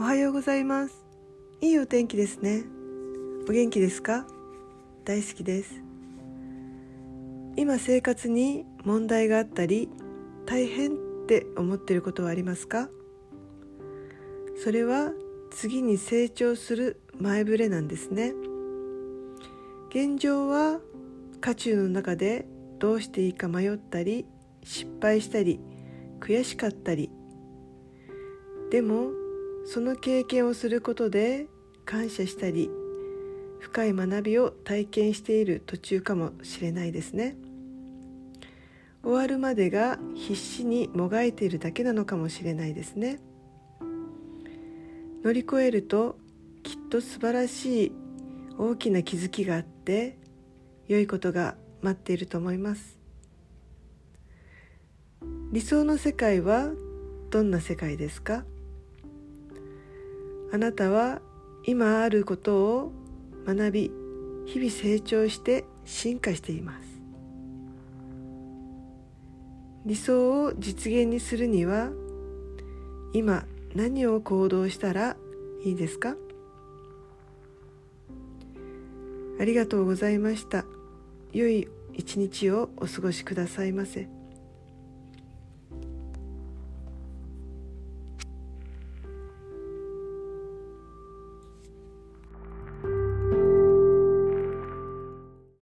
おはようございます。いいお天気ですね。お元気ですか？大好きです。今生活に問題があったり大変って思ってることはありますか？それは次に成長する前触れなんですね。現状は渦中の中でどうしていいか迷ったり失敗したり悔しかったり。でもその経験をすることで感謝したり深い学びを体験している途中かもしれないですね。終わるまでが必死にもがいているだけなのかもしれないですね。乗り越えるときっと素晴らしい大きな気づきがあって良いことが待っていると思います。理想の世界はどんな世界ですか？あなたは今あることを学び日々成長して進化しています。理想を実現にするには今何を行動したらいいですか？ありがとうございました。良い一日をお過ごしくださいませ。